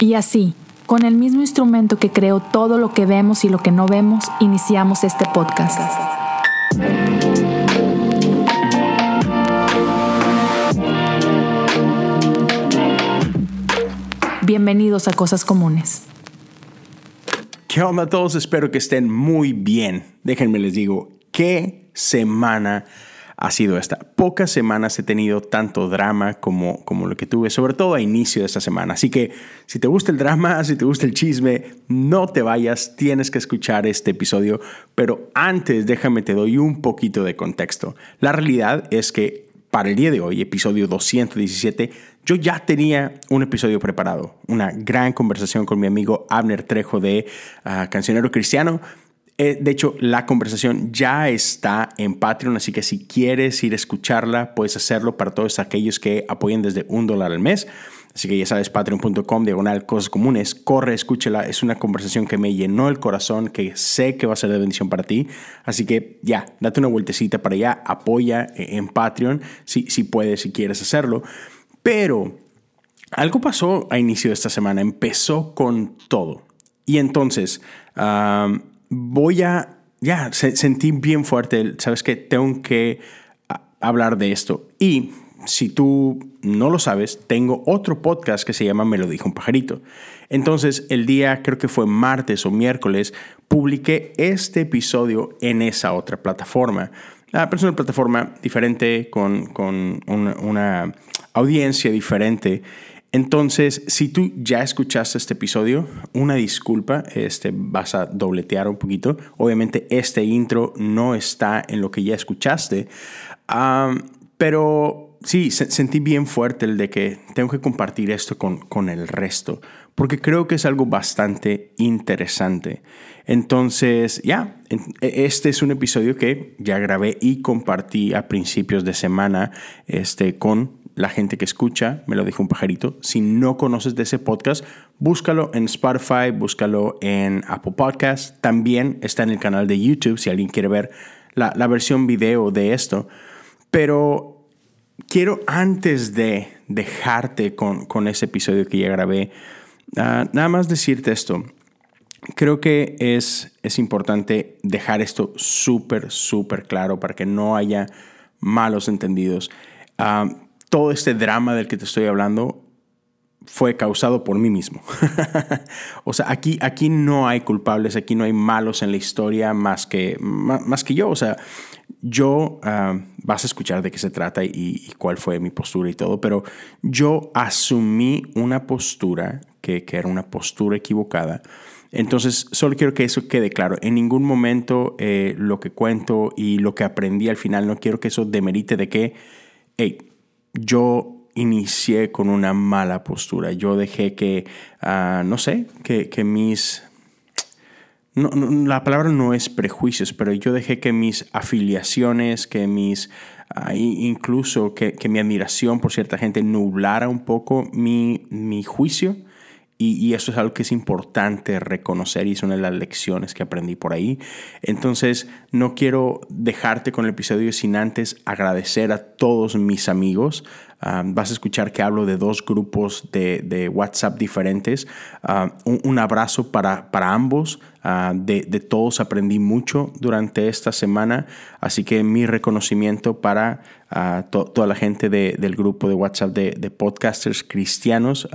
Y así, con el mismo instrumento que creó todo lo que vemos y lo que no vemos, iniciamos este podcast. Bienvenidos a Cosas Comunes. ¿Qué onda a todos? Espero que estén muy bien. Déjenme les digo, qué semana ha sido esta. Pocas semanas he tenido tanto drama como, como lo que tuve, sobre todo a inicio de esta semana. Así que si te gusta el drama, si te gusta el chisme, no te vayas, tienes que escuchar este episodio. Pero antes, déjame te doy un poquito de contexto. La realidad es que para el día de hoy, episodio 217, yo ya tenía un episodio preparado, una gran conversación con mi amigo Abner Trejo de ah, Cancionero Cristiano eh, de hecho, la conversación ya está en Patreon, así que si quieres ir a escucharla, puedes hacerlo para todos aquellos que apoyen desde un dólar al mes. Así que ya sabes, patreon.com, diagonal, cosas comunes. Corre, escúchela. Es una conversación que me llenó el corazón, que sé que va a ser de bendición para ti. Así que ya, date una vueltecita para allá. Apoya eh, en Patreon si, si puedes, si quieres hacerlo. Pero algo pasó a inicio de esta semana. Empezó con todo. Y entonces voy a, ya, sentí bien fuerte, sabes que tengo que hablar de esto. Y si tú no lo sabes, tengo otro podcast que se llama Me lo dijo un pajarito. Entonces, el día, creo que fue martes o miércoles, publiqué este episodio en esa otra plataforma. Ah, pero es una plataforma diferente, con, con una, una audiencia diferente. Entonces, si tú ya escuchaste este episodio, una disculpa, este, vas a dobletear un poquito. Obviamente este intro no está en lo que ya escuchaste, pero sí, sentí bien fuerte el de que tengo que compartir esto con, con el resto, porque creo que es algo bastante interesante. Entonces, ya, e, este es un episodio que ya grabé y compartí a principios de semana este, con la gente que escucha, me lo dijo un pajarito. Si no conoces de ese podcast, búscalo en Spotify, búscalo en Apple Podcast. También está en el canal de YouTube si alguien quiere ver la, versión video de esto. Pero quiero antes de dejarte con, ese episodio que ya grabé, ah, nada más decirte esto. Creo que es, es importante dejar esto súper, súper claro para que no haya malos entendidos. Ah, todo este drama del que te estoy hablando fue causado por mí mismo. o sea, aquí, aquí no hay culpables, aquí no hay malos en la historia más que, más, que yo. O sea, yo ah, vas a escuchar de qué se trata y, cuál fue mi postura y todo, pero yo asumí una postura que, que, era una postura equivocada. Entonces, solo quiero que eso quede claro. En ningún momento eh, lo que cuento y lo que aprendí al final, no quiero que eso demerite de que, hey, yo inicié con una mala postura. Yo dejé que, ah, no sé, que, mis... la palabra no es prejuicios, pero yo dejé que mis afiliaciones, que mis... Ah, incluso que, mi admiración por cierta gente nublara un poco mi, mi juicio y, eso es algo que es importante reconocer y es una de las lecciones que aprendí por ahí. Entonces, no quiero dejarte con el episodio sin antes agradecer a todos mis amigos. Ah, vas a escuchar que hablo de dos grupos de, WhatsApp diferentes. Ah, un, abrazo para, para ambos. Ah, de, todos aprendí mucho durante esta semana. Así que mi reconocimiento para toda la gente del grupo de WhatsApp de, podcasters cristianos.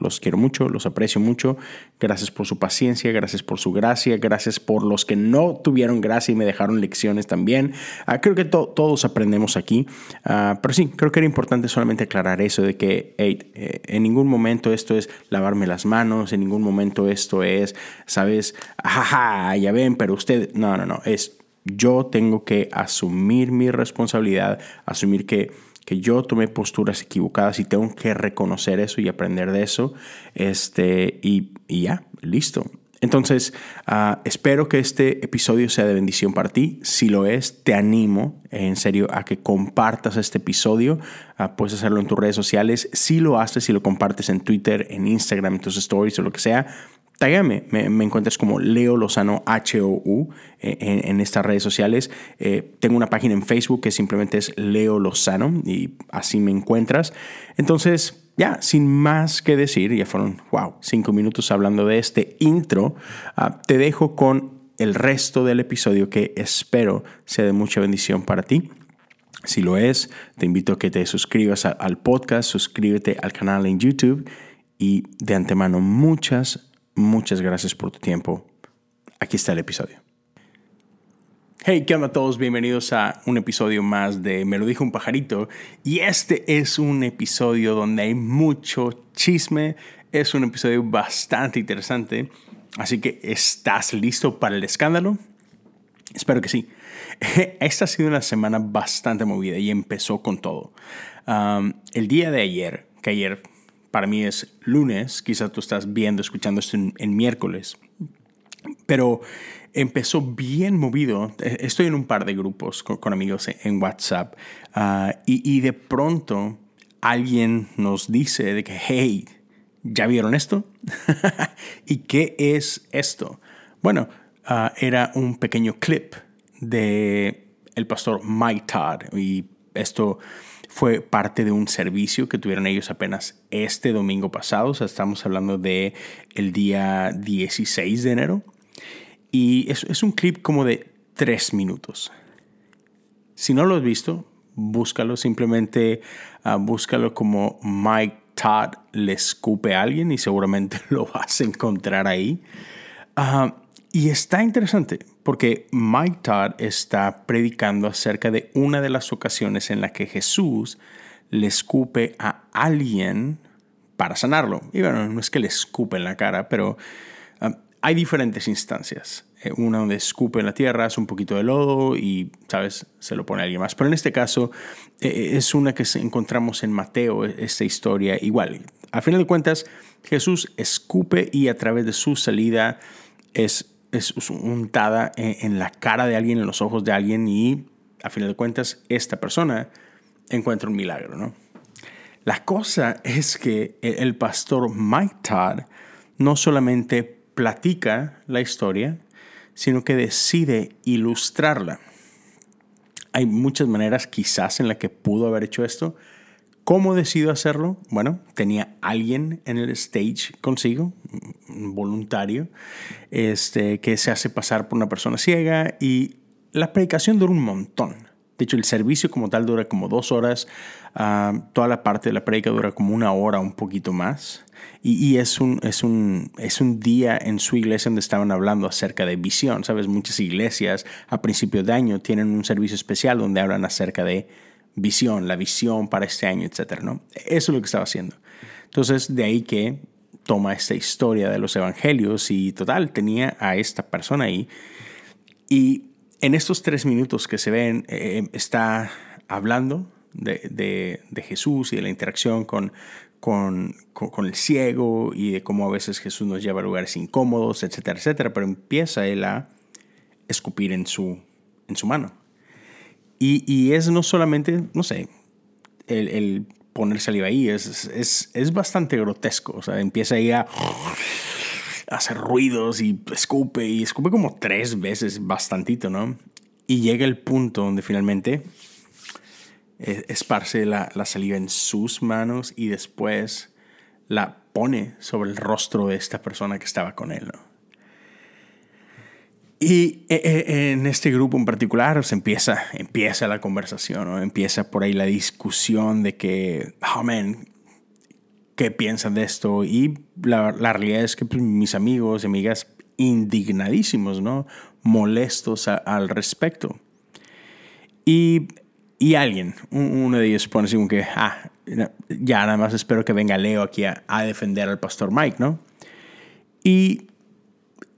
Los quiero mucho, los aprecio mucho. Gracias por su paciencia, gracias por su gracia, gracias por los que no tuvieron gracia y me dejaron lecciones también. Ah, creo que todos aprendemos aquí, ah, pero sí, creo que era importante solamente aclarar eso de que eh, en ningún momento esto es lavarme las manos, en ningún momento esto es, sabes, jaja, ya ven, pero usted, no, no, no, es yo tengo que asumir mi responsabilidad, asumir que que yo tomé posturas equivocadas y tengo que reconocer eso y aprender de eso. Este, y, ya, listo. Entonces, ah, espero que este episodio sea de bendición para ti. Si lo es, te animo en serio a que compartas este episodio. Ah, puedes hacerlo en tus redes sociales. Si lo haces, si lo compartes en Twitter, en Instagram, en tus stories o lo que sea, Tágame, me, encuentras como Leo Lozano H-O-U eh, en, estas redes sociales. Eh, tengo una página en Facebook que simplemente es Leo Lozano y así me encuentras. Entonces, ya, sin más que decir, ya fueron, wow, cinco minutos hablando de este intro, ah, te dejo con el resto del episodio que espero sea de mucha bendición para ti. Si lo es, te invito a que te suscribas al podcast, suscríbete al canal en YouTube y de antemano muchas, muchas gracias por tu tiempo. Aquí está el episodio. Hey, ¿qué onda a todos? Bienvenidos a un episodio más de Me lo dijo un pajarito. Y este es un episodio donde hay mucho chisme. Es un episodio bastante interesante. Así que, ¿estás listo para el escándalo? Espero que sí. Esta ha sido una semana bastante movida y empezó con todo. el día de ayer, que ayer para mí es lunes, quizás tú estás viendo, escuchando esto en, miércoles, pero empezó bien movido. Estoy en un par de grupos con, amigos en WhatsApp ah, y, de pronto alguien nos dice de que, hey, ¿ya vieron esto? ¿Y qué es esto? Bueno, ah, era un pequeño clip de el pastor Mike Todd y esto fue parte de un servicio que tuvieron ellos apenas este domingo pasado, o sea, estamos hablando de el día 16 de enero y es, un clip como de tres minutos. Si no lo has visto, búscalo, simplemente ah, búscalo como Mike Todd le escupe a alguien y seguramente lo vas a encontrar ahí. Ah, y está interesante porque Mike Todd está predicando acerca de una de las ocasiones en la que Jesús le escupe a alguien para sanarlo. Y bueno, no es que le escupe en la cara, pero ah, hay diferentes instancias. Eh, una donde escupe en la tierra, hace un poquito de lodo y, ¿sabes?, se lo pone a alguien más. Pero en este caso eh, eh, es una que encontramos en Mateo, esta historia igual. A final de cuentas, Jesús escupe y a través de su salida es, es untada en, la cara de alguien, en los ojos de alguien y a final de cuentas esta persona encuentra un milagro, ¿no? La cosa es que el pastor Mike Todd no solamente platica la historia, sino que decide ilustrarla. Hay muchas maneras quizás en las que pudo haber hecho esto. ¿Cómo decidió hacerlo? Bueno, tenía alguien en el stage consigo, un voluntario, este, que se hace pasar por una persona ciega y la predicación dura un montón. De hecho, el servicio como tal dura como dos horas, ah, toda la parte de la predica dura como una hora, un poquito más. Y, es, un, es, un, es un día en su iglesia donde estaban hablando acerca de visión. Sabes, muchas iglesias a principios de año tienen un servicio especial donde hablan acerca de visión, la visión para este año, etc. ¿no? Eso es lo que estaba haciendo. Entonces, de ahí que toma esta historia de los evangelios y total, tenía a esta persona ahí. Y en estos tres minutos que se ven, eh, está hablando de, de, Jesús y de la interacción con, con, con, el ciego y de cómo a veces Jesús nos lleva a lugares incómodos, etcétera, etcétera, pero empieza él a escupir en su, en su mano. Y, es no solamente, no sé, el, el poner saliva ahí, es, es, es, bastante grotesco, o sea, empieza ahí a hacer ruidos y escupe y escupe como tres veces, bastantito, ¿no? Y llega el punto donde finalmente eh, esparce la, saliva en sus manos y después la pone sobre el rostro de esta persona que estaba con él. Y eh, eh, en este grupo en particular se empieza, empieza la conversación, empieza por ahí la discusión de que, oh man, ¿qué piensan de esto? Y la, realidad es que pues, mis amigos y amigas indignadísimos, ¿no? molestos al respecto. Y y alguien, uno de ellos pone así como que, ah, ya nada más espero que venga Leo aquí a, defender al pastor Mike, ¿no? Y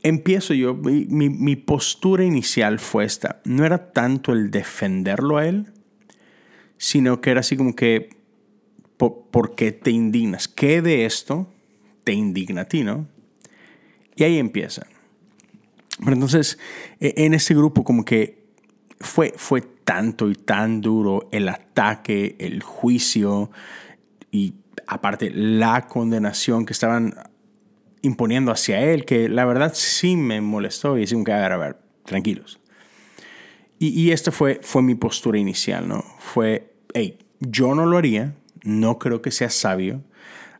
empiezo yo, mi, mi, postura inicial fue esta, no era tanto el defenderlo a él, sino que era así como que, ¿por, qué te indignas? ¿Qué de esto te indigna a ti, no? Y ahí empieza. Pero entonces, e, en ese grupo como que fue, fue tanto y tan duro el ataque, el juicio y aparte la condenación que estaban imponiendo hacia él, que la verdad sí me molestó y decía, a ver, a ver, tranquilos. Y, y esta fue, fue mi postura inicial, ¿no? Fue, hey, yo no lo haría, no creo que sea sabio.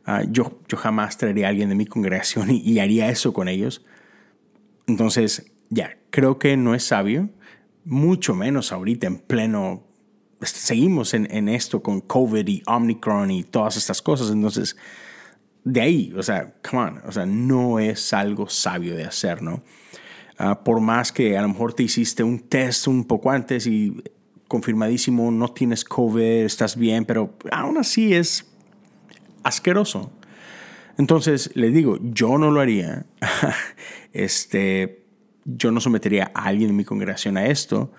Ah, yo, yo jamás traería a alguien de mi congregación y, haría eso con ellos. Entonces, ya, creo que no es sabio, mucho menos ahorita en pleno... Seguimos en, en esto con COVID y Omicron y todas estas cosas. Entonces, de ahí, o sea, come on, o sea, no es algo sabio de hacer, ¿no? Ah, por más que a lo mejor te hiciste un test un poco antes y confirmadísimo, no tienes COVID, estás bien, pero aún así es asqueroso. Entonces, le digo, yo no lo haría. este, yo no sometería a alguien en mi congregación a esto.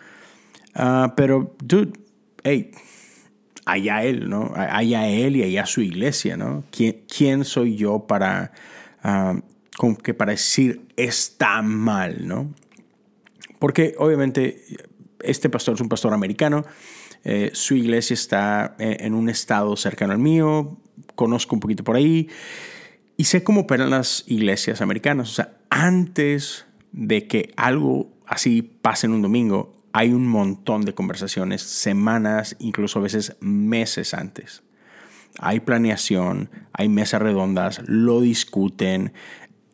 Ah, pero, dude, hey, allá él, ¿no? Allá él y allá su iglesia, ¿no? ¿Quién, soy yo para, uh, que para decir está mal, ¿no? Porque obviamente este pastor es un pastor americano, eh, su iglesia está eh, en un estado cercano al mío, conozco un poquito por ahí y sé cómo operan las iglesias americanas. O sea, antes de que algo así pase en un domingo, hay un montón de conversaciones, semanas, incluso a veces meses antes. Hay planeación, hay mesas redondas, lo discuten.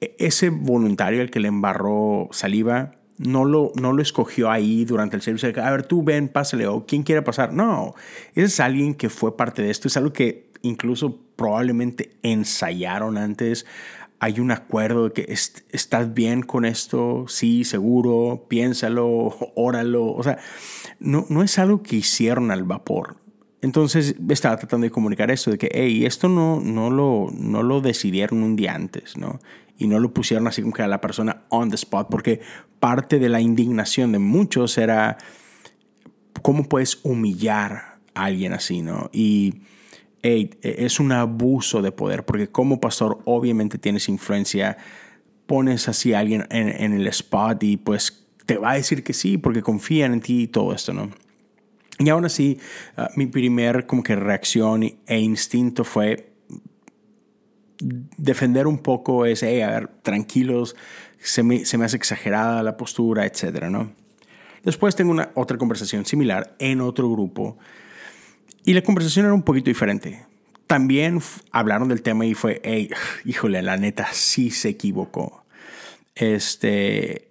E-, ese voluntario al que le embarró saliva no lo, no lo escogió ahí durante el servicio. A ver, tú ven, pásale, o quién quiere pasar. No, ese es alguien que fue parte de esto. Es algo que incluso probablemente ensayaron antes. Hay un acuerdo de que estás bien con esto, sí, seguro, piénsalo, óralo. O sea, no, no es algo que hicieron al vapor. Entonces estaba tratando de comunicar esto, de que, hey, esto no, no, lo, no lo decidieron un día antes, ¿no? y no lo pusieron así como que a la persona on the spot, porque parte de la indignación de muchos era cómo puedes humillar a alguien así, ¿no? Y es un abuso de poder, porque como pastor obviamente tienes influencia, pones así a alguien en, el spot y pues te va a decir que sí, porque confían en ti y todo esto, ¿no? Y aún así, ah, mi primer como que reacción e instinto fue defender un poco ese, a ver, tranquilos, se me, se me hace exagerada la postura, etcétera, ¿no? Después tengo una otra conversación similar en otro grupo y la conversación era un poquito diferente. También hablaron del tema y fue, hey, híjole, la neta sí se equivocó. Este,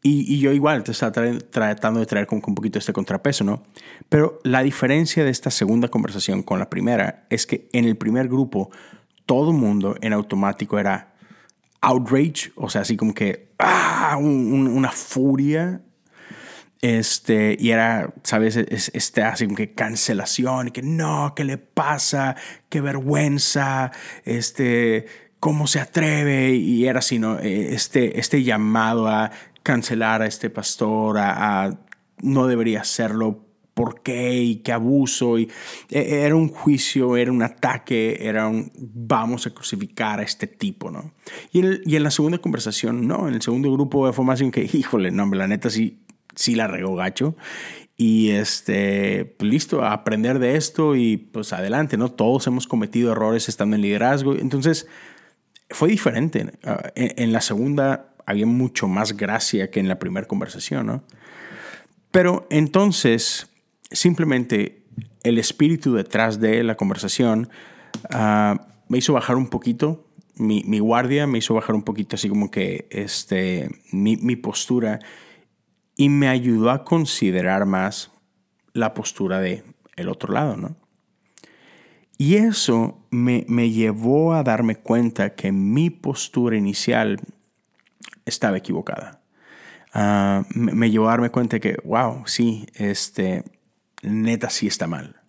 y, yo igual te estaba tratando de traer como un poquito este contrapeso, ¿no? Pero la diferencia de esta segunda conversación con la primera es que en el primer grupo todo mundo en automático era outrage, o sea, así como que ah, una furia. Este, y era, ¿sabes? Este, así como que cancelación, y que no, ¿qué le pasa? ¿Qué vergüenza? Este, ¿cómo se atreve? Y era así, ¿no? Este, este llamado a cancelar a este pastor, a, no debería hacerlo, por qué y qué abuso. Y e, era un juicio, era un ataque, era un vamos a crucificar a este tipo, ¿no? Y en, y en la segunda conversación, no, en el segundo grupo de formación que, híjole, no, la neta sí, sí la regó gacho. Y este, pues listo, a aprender de esto y pues adelante, ¿no? Todos hemos cometido errores estando en liderazgo. Entonces, fue diferente. Ah, en la segunda había mucho más gracia que en la primera conversación, ¿no? Pero entonces, simplemente el espíritu detrás de la conversación ah, me hizo bajar un poquito mi, guardia, me hizo bajar un poquito así como que este, mi, postura y me ayudó a considerar más la postura de el otro lado, ¿no? Y eso me, me llevó a darme cuenta que mi postura inicial estaba equivocada. Ah, me, llevó a darme cuenta que, wow, sí, este, neta sí está mal.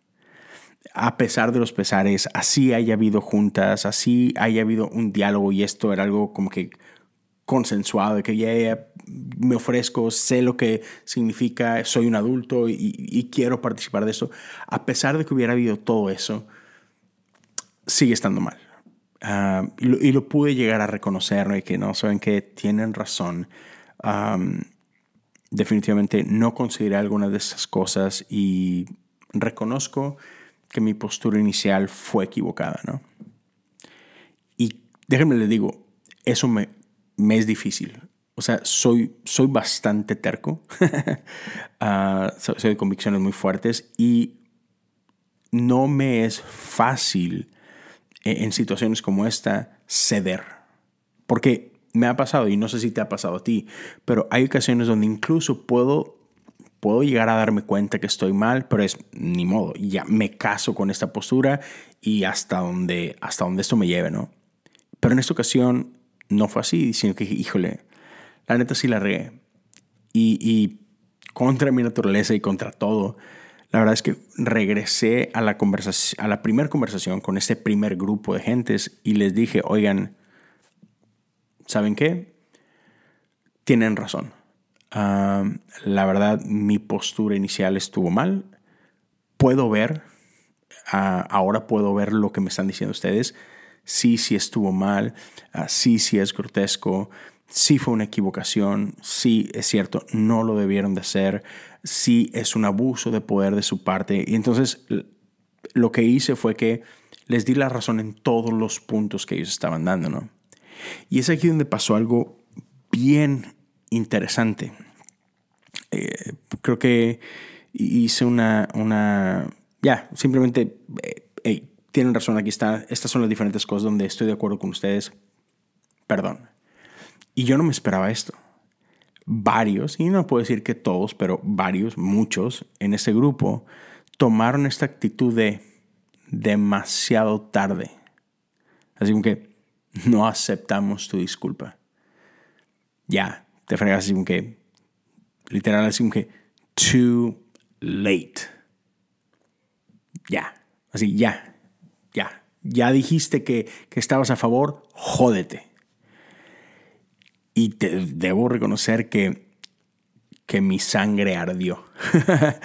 A pesar de los pesares, así haya habido juntas, así haya habido un diálogo y esto era algo como que consensuado, de que ya, me ofrezco, sé lo que significa, soy un adulto y, quiero participar de eso. A pesar de que hubiera habido todo eso, sigue estando mal. Ah, y, lo, pude llegar a reconocer y que no saben que tienen razón. definitivamente no consideré alguna de esas cosas y reconozco que mi postura inicial fue equivocada, ¿no? Y déjenme les digo, eso me, me es difícil. O sea, soy, soy bastante terco, uh, soy de convicciones muy fuertes y no me es fácil e, en situaciones como esta, ceder. Porque me ha pasado, y no sé si te ha pasado a ti, pero hay ocasiones donde incluso puedo, puedo llegar a darme cuenta que estoy mal, pero es ni modo, ya me caso con esta postura y hasta donde, hasta donde esto me lleve, ¿no? Pero en esta ocasión no fue así, sino que, híjole, la neta sí la regué. Y, contra mi naturaleza y contra todo, la verdad es que regresé a la, conversación, a la primera conversación con este primer grupo de gentes y les dije, oigan, ¿saben qué? Tienen razón. la verdad, mi postura inicial estuvo mal. Puedo ver, ahora puedo ver lo que me están diciendo ustedes. Sí, sí estuvo mal. Ah, sí, sí es grotesco. Sí fue una equivocación. Sí, es cierto, no lo debieron de hacer. Sí es un abuso de poder de su parte. Y entonces lo que hice fue que les di la razón en todos los puntos que ellos estaban dando, ¿no? Y es aquí donde pasó algo bien interesante. Eh, creo que hice una, una ya, simplemente, eh, tienen razón, aquí está, estas son las diferentes cosas donde estoy de acuerdo con ustedes, perdón. Y yo no me esperaba esto. Varios, y no puedo decir que todos, pero varios, muchos en ese grupo, tomaron esta actitud de demasiado tarde. Así como que, no aceptamos tu disculpa. Ya, te fregas así como que, literal así como que, too late. Ya, así, ya, ya. Dijiste que, que estabas a favor, jódete. Y te debo reconocer que, que mi sangre ardió.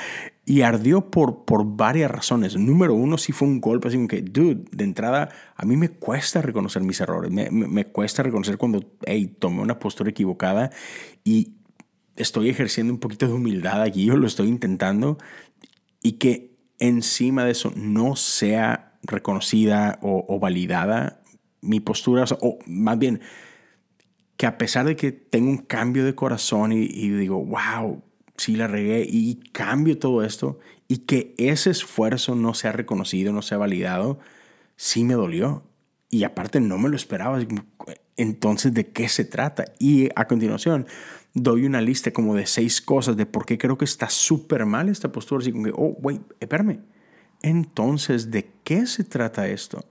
Y ardió por, por varias razones. Número uno, sí fue un golpe así como que, dude, de entrada, a mí me cuesta reconocer mis errores. Me, me, cuesta reconocer cuando, hey, tomé una postura equivocada y estoy ejerciendo un poquito de humildad aquí, yo lo estoy intentando. Y que encima de eso no sea reconocida o, validada mi postura, o, más bien, que a pesar de que tengo un cambio de corazón y, digo, wow, sí la regué y cambio todo esto y que ese esfuerzo no sea reconocido, no sea validado, sí me dolió. Y aparte no me lo esperaba. Entonces, ¿de qué se trata? Y a continuación, doy una lista como de seis cosas de por qué creo que está súper mal esta postura. Así como que, oh, wait, espérame. Entonces, ¿de qué se trata esto?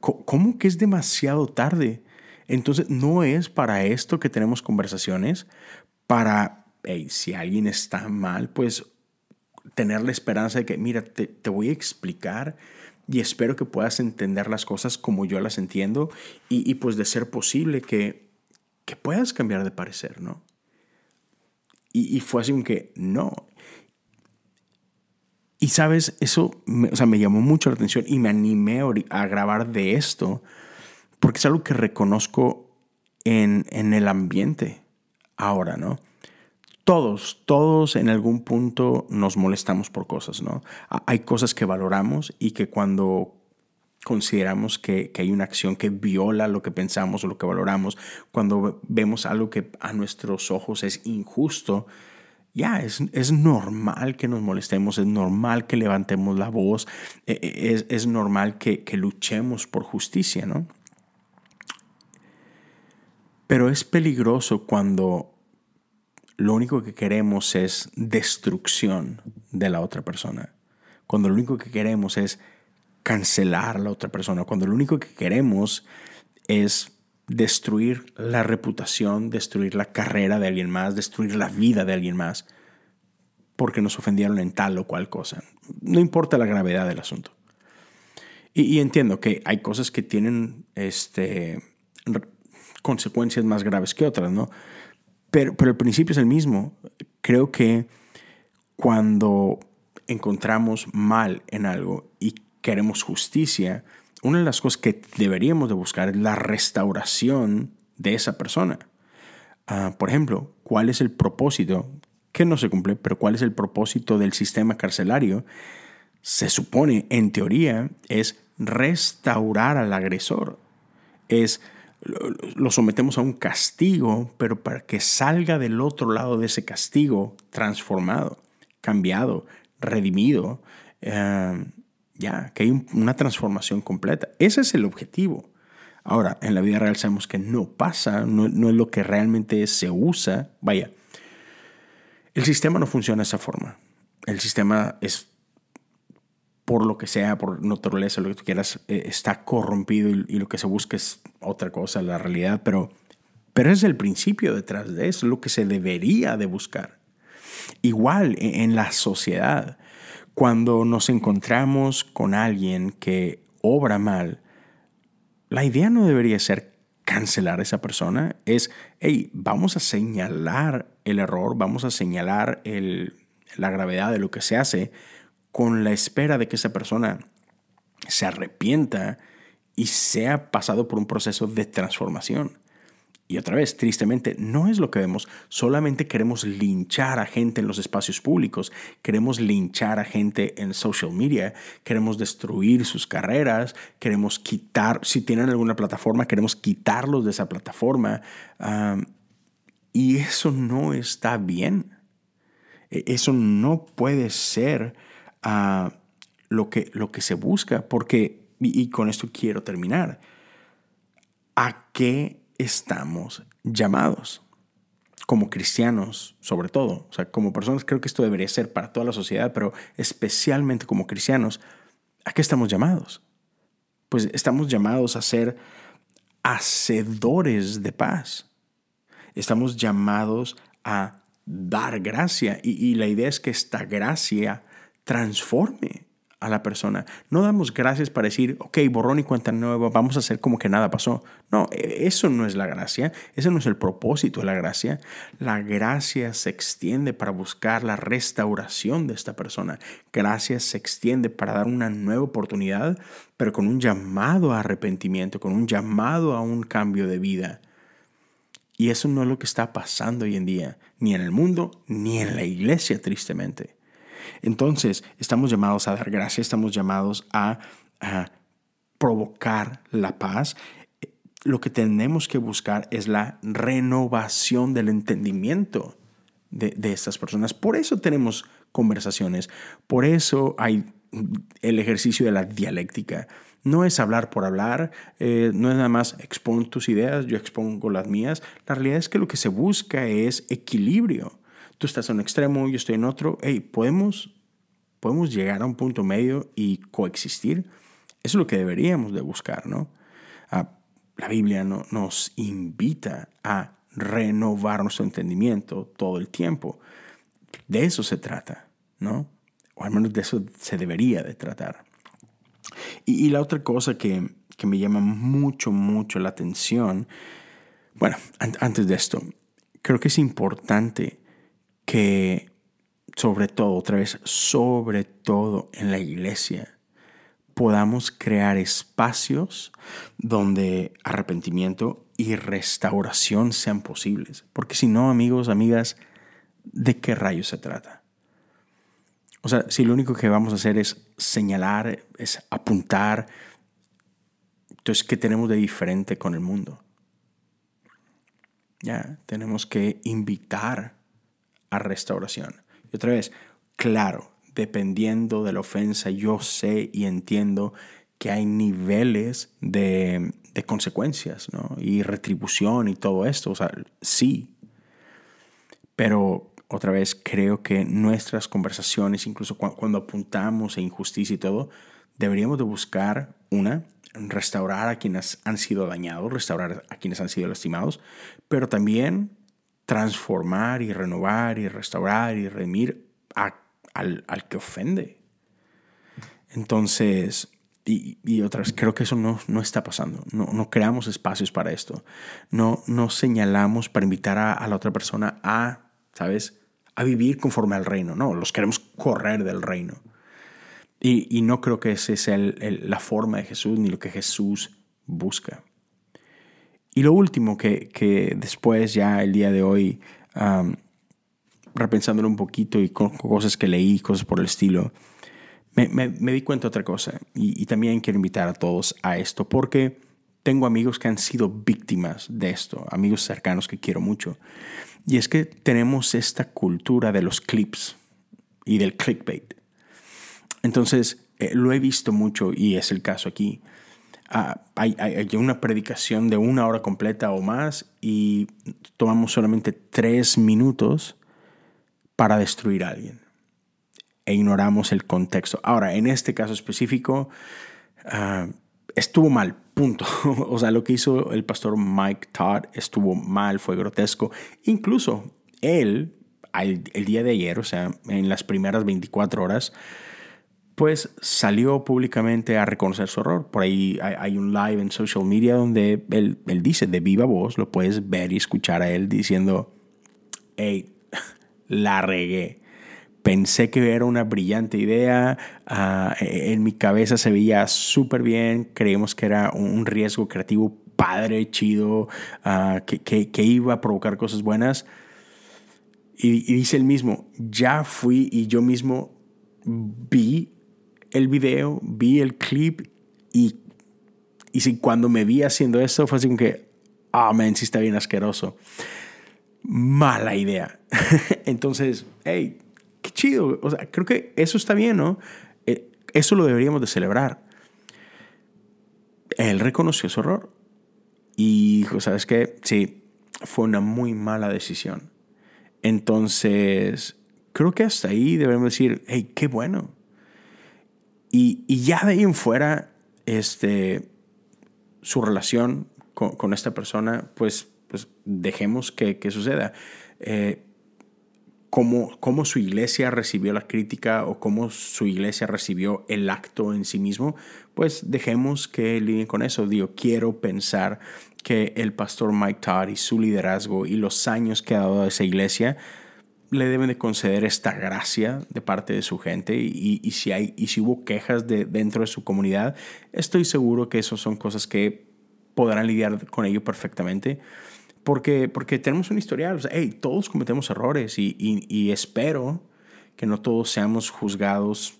¿Cómo que es demasiado tarde? Entonces, no es para esto que tenemos conversaciones, para si alguien está mal, pues tener la esperanza de que, mira, te, voy a explicar y espero que puedas entender las cosas como yo las entiendo y, pues de ser posible que, que, puedas cambiar de parecer, ¿no? Y, fue así que no. Y sabes, eso me, o sea, me llamó mucho la atención y me animé a grabar de esto porque es algo que reconozco en, en el ambiente ahora, ¿no? todos, todos en algún punto nos molestamos por cosas, ¿no? Hay cosas que valoramos y que cuando consideramos que, hay una acción que viola lo que pensamos o lo que valoramos, cuando vemos algo que a nuestros ojos es injusto, ya es, es, normal que nos molestemos, es normal que levantemos la voz, e, e, es, es normal que, que luchemos por justicia, ¿no? Pero es peligroso cuando lo único que queremos es destrucción de la otra persona. Cuando lo único que queremos es cancelar a la otra persona. Cuando lo único que queremos es destruir la reputación, destruir la carrera de alguien más, destruir la vida de alguien más, porque nos ofendieron en tal o cual cosa. No importa la gravedad del asunto. Y, entiendo que hay cosas que tienen este, consecuencias más graves que otras, ¿no? Pero, el principio es el mismo. Creo que cuando encontramos mal en algo y queremos justicia, una de las cosas que deberíamos de buscar es la restauración de esa persona. Ah, por ejemplo, ¿cuál es el propósito? Que no se cumple, pero ¿cuál es el propósito del sistema carcelario? Se supone, en teoría, es restaurar al agresor. Es lo sometemos a un castigo, pero para que salga del otro lado de ese castigo transformado, cambiado, redimido, eh, Ya, que hay una transformación completa. Ese es el objetivo. Ahora, en la vida real sabemos que no pasa, no, no es lo que realmente se usa. Vaya, el sistema no funciona de esa forma. El sistema es, por lo que sea, por naturaleza, lo que tú quieras, eh, está corrompido y, lo que se busca es otra cosa, la realidad, pero, pero es el principio detrás de eso, lo que se debería de buscar. Igual e, en la sociedad, cuando nos encontramos con alguien que obra mal, la idea no debería ser cancelar a esa persona, es, hey, vamos a señalar el error, vamos a señalar la gravedad de lo que se hace con la espera de que esa persona se arrepienta y sea pasado por un proceso de transformación. Y otra vez, tristemente, no es lo que vemos. Solamente queremos linchar a gente en los espacios públicos, queremos linchar a gente en social media, queremos destruir sus carreras, queremos quitar, si tienen alguna plataforma, queremos quitarlos de esa plataforma. y eso no está bien. E, eso no puede ser ah, lo, que, lo que se busca, porque, y con esto quiero terminar, ¿a qué estamos llamados como cristianos, sobre todo, o sea, como personas, creo que esto debería ser para toda la sociedad, pero especialmente como cristianos, ¿a qué estamos llamados? Pues estamos llamados a ser hacedores de paz. Estamos llamados a dar gracia y, y la idea es que esta gracia transforme a la persona. No damos gracias para decir, ok, borrón y cuenta nueva, vamos a hacer como que nada pasó. No, e, eso no es la gracia, ese no es el propósito de la gracia. La gracia se extiende para buscar la restauración de esta persona. Gracia se extiende para dar una nueva oportunidad, pero con un llamado a arrepentimiento, con un llamado a un cambio de vida. Y eso no es lo que está pasando hoy en día, ni en el mundo, ni en la iglesia, tristemente. Entonces, estamos llamados a dar gracias, estamos llamados a, provocar la paz. Lo que tenemos que buscar es la renovación del entendimiento de, estas personas. Por eso tenemos conversaciones, por eso hay el ejercicio de la dialéctica. No es hablar por hablar, eh, no es nada más expon tus ideas, yo expongo las mías. La realidad es que lo que se busca es equilibrio tú estás en un extremo, yo estoy en otro, hey, ¿podemos, podemos llegar a un punto medio y coexistir. Eso es lo que deberíamos de buscar, ¿no? Ah, la Biblia no, nos invita a renovar nuestro entendimiento todo el tiempo. De eso se trata, ¿no? O al menos de eso se debería de tratar. Y, la otra cosa que, que, me llama mucho, mucho la atención, bueno, antes de esto, creo que es importante que sobre todo, otra vez, sobre todo en la iglesia, podamos crear espacios donde arrepentimiento y restauración sean posibles. Porque si no, amigos, amigas, ¿de qué rayos se trata? O sea, si lo único que vamos a hacer es señalar, es apuntar, entonces, ¿qué tenemos de diferente con el mundo? Ya, tenemos que invitar a restauración. Y otra vez, claro, dependiendo de la ofensa, yo sé y entiendo que hay niveles de, consecuencias ¿no? y retribución y todo esto. O sea, sí. Pero otra vez, creo que nuestras conversaciones, incluso cuando, apuntamos a injusticia y todo, deberíamos de buscar una, restaurar a quienes han sido dañados, restaurar a quienes han sido lastimados, pero también transformar y renovar y restaurar y remir al, que ofende. Entonces, y, y otra vez, creo que eso no, no está pasando. No, no, creamos espacios para esto. No, no señalamos para invitar a, la otra persona a, ¿sabes? A vivir conforme al reino. No, los queremos correr del reino. Y, y no creo que esa sea la forma de Jesús ni lo que Jesús busca. Y lo último que, después ya el día de hoy, repensándolo un poquito y con, cosas que leí, cosas por el estilo, me, di cuenta de otra cosa. Y, también quiero invitar a todos a esto porque tengo amigos que han sido víctimas de esto, amigos cercanos que quiero mucho. Y es que tenemos esta cultura de los clips y del clickbait. Entonces, Eh, lo he visto mucho y es el caso aquí. Hay, hay, una predicación de una hora completa o más y tomamos solamente tres minutos para destruir a alguien e ignoramos el contexto. Ahora, en este caso específico, ah, estuvo mal, punto. o sea, lo que hizo el pastor Mike Todd estuvo mal, fue grotesco. Incluso él, el día de ayer, o sea, en las primeras 24 horas, pues salió públicamente a reconocer su error. Por ahí hay, un live en social media donde él, él, dice de viva voz, lo puedes ver y escuchar a él diciendo, hey, la regué Pensé que era una brillante idea, ah, en mi cabeza se veía súper bien, creímos que era un riesgo creativo padre, chido, ah, que, que, iba a provocar cosas buenas. Y, dice el mismo, ya fui y yo mismo vi el video, vi el clip y, y si cuando me vi haciendo eso fue así como que, ah, oh, está bien asqueroso. Mala idea. Entonces, hey, qué chido. O sea, creo que eso está bien, ¿no? Eh, eso lo deberíamos de celebrar. Él reconoció su error y dijo, ¿sabes qué? Sí, fue una muy mala decisión. Entonces, creo que hasta ahí debemos decir, hey, qué bueno. Y, ya de ahí en fuera, este, su relación con, esta persona, pues, pues dejemos que, suceda. Eh, cómo, su iglesia recibió la crítica o cómo su iglesia recibió el acto en sí mismo, pues dejemos que lidien con eso. Digo, quiero pensar que el pastor Mike Todd y su liderazgo y los años que ha dado a esa iglesia le deben de conceder esta gracia de parte de su gente y, si, hay, y si hubo quejas de, dentro de su comunidad, estoy seguro que eso son cosas que podrán lidiar con ello perfectamente. Porque, porque tenemos un historial, o sea, hey, todos cometemos errores y, y, espero que no todos seamos juzgados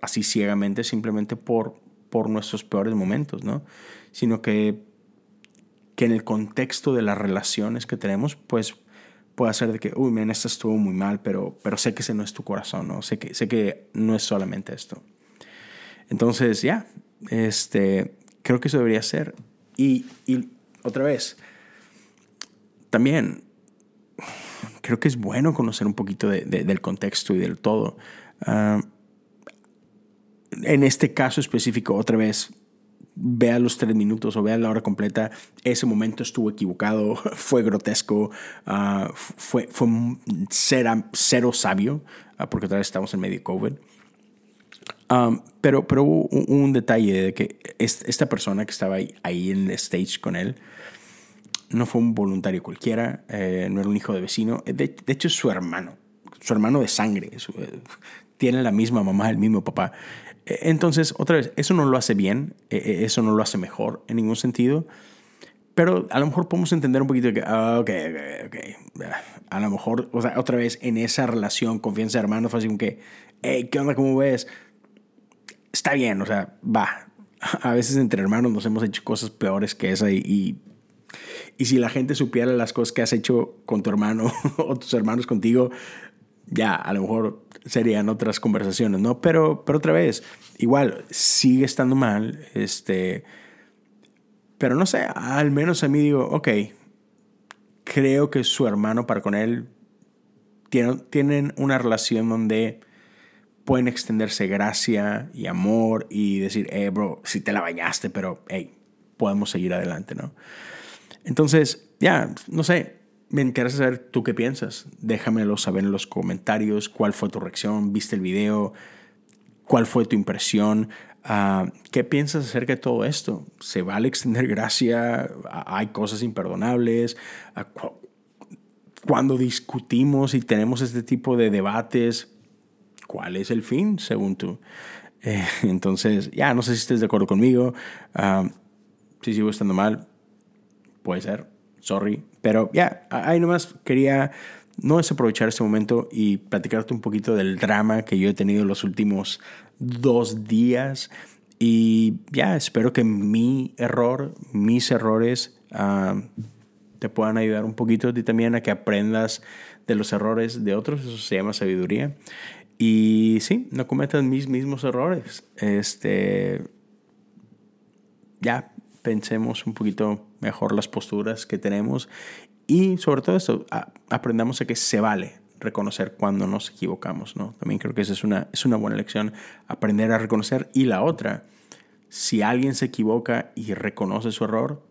así ciegamente simplemente por, por nuestros peores momentos, ¿no? Sino que, que en el contexto de las relaciones que tenemos, pues puede ser de que, uy, men, esto estuvo muy mal, pero, pero sé que ese no es tu corazón, ¿no? Sé que, sé que no es solamente esto. Entonces, ya, este, creo que eso debería ser. Y, y otra vez, también creo que es bueno conocer un poquito del contexto y del todo. Ah, en este caso específico, otra vez, vea los tres minutos o vea la hora completa. Ese momento estuvo equivocado, fue grotesco, ah, fue, fue cero, sabio, ah, porque otra vez estamos en medio COVID. pero, pero hubo un, detalle de que esta persona que estaba ahí, ahí en el stage con él, no fue un voluntario cualquiera, eh, no era un hijo de vecino, de, hecho es su hermano, su hermano de sangre, eh, tiene la misma mamá, el mismo papá. E, entonces, otra vez, eso no lo hace bien, e, e, eso no lo hace mejor en ningún sentido, pero a lo mejor podemos entender un poquito que, ah, ok, ok, ok, a lo mejor, o sea, otra vez en esa relación, confianza de hermano, fue así como que, hey, ¿qué onda? ¿Cómo ves? Está bien, o sea, va. A veces entre hermanos nos hemos hecho cosas peores que esa y y si la gente supiera las cosas que has hecho con tu hermano o tus hermanos contigo, ya, a lo mejor serían otras conversaciones, ¿no? Pero, pero otra vez, igual, sigue estando mal, este... Pero no sé, al menos a mí digo, ok, creo que su hermano para con él tienen, tienen una relación donde pueden extenderse gracia y amor y decir, eh, bro, si te la bañaste, pero, hey, podemos seguir adelante, ¿no? Entonces, ya, no sé, me interesa saber tú qué piensas. Déjamelo saber en los comentarios cuál fue tu reacción, viste el video, cuál fue tu impresión, ah, qué piensas acerca de todo esto. ¿Se vale extender gracia? ¿Hay cosas imperdonables? Ah, cuando discutimos y tenemos este tipo de debates, ¿cuál es el fin según tú? Eh, entonces, ya, no sé si estés de acuerdo conmigo. Ah, si sigo estando mal, puede ser, sorry. Pero ya, ahí nomás quería no desaprovechar este momento y platicarte un poquito del drama que yo he tenido los últimos dos días. Y ya, espero que mi error, mis errores, ah, te puedan ayudar un poquito a ti también a que aprendas de los errores de otros. Eso se llama sabiduría. Y sí, no cometan mis mismos errores. Este, ya pensemos un poquito mejor las posturas que tenemos y sobre todo esto, aprendamos a que se vale reconocer cuando nos equivocamos, ¿no? También creo que esa es una, es una buena lección, aprender a reconocer. Y la otra, si alguien se equivoca y reconoce su error,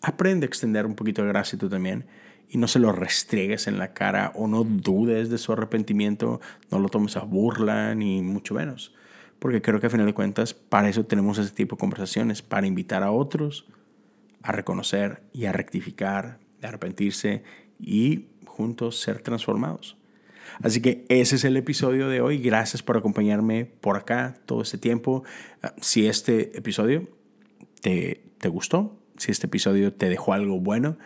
aprende a extender un poquito de gracia tú también y no se lo restriegues en la cara o no dudes de su arrepentimiento, no lo tomes a burla ni mucho menos. Porque creo que a final de cuentas para eso tenemos ese tipo de conversaciones, para invitar a otros a reconocer y a rectificar, a arrepentirse y juntos ser transformados. Así que ese es el episodio de hoy. Gracias por acompañarme por acá todo este tiempo. Ah, si este episodio te, te gustó, si este episodio te dejó algo bueno,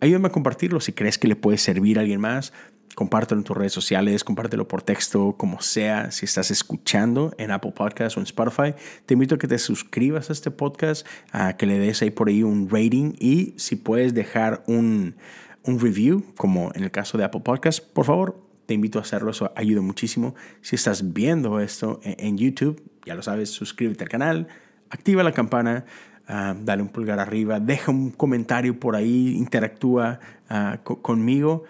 ayúdame a compartirlo si crees que le puede servir a alguien más. Compártelo en tus redes sociales, compártelo por texto, como sea. Si estás escuchando en Apple Podcasts o en Spotify, te invito a que te suscribas a este podcast, a que le des ahí por ahí un rating y si puedes dejar un, un review, como en el caso de Apple Podcasts, por favor, te invito a hacerlo. Eso ayuda muchísimo. Si estás viendo esto en, YouTube, ya lo sabes, suscríbete al canal, activa la campana. Ah, dale un pulgar arriba, deja un comentario por ahí, interactúa ah, conmigo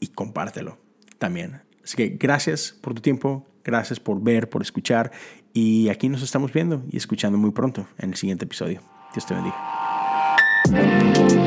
y compártelo también. Así que gracias por tu tiempo, gracias por ver, por escuchar y aquí nos estamos viendo y escuchando muy pronto en el siguiente episodio. Dios te bendiga.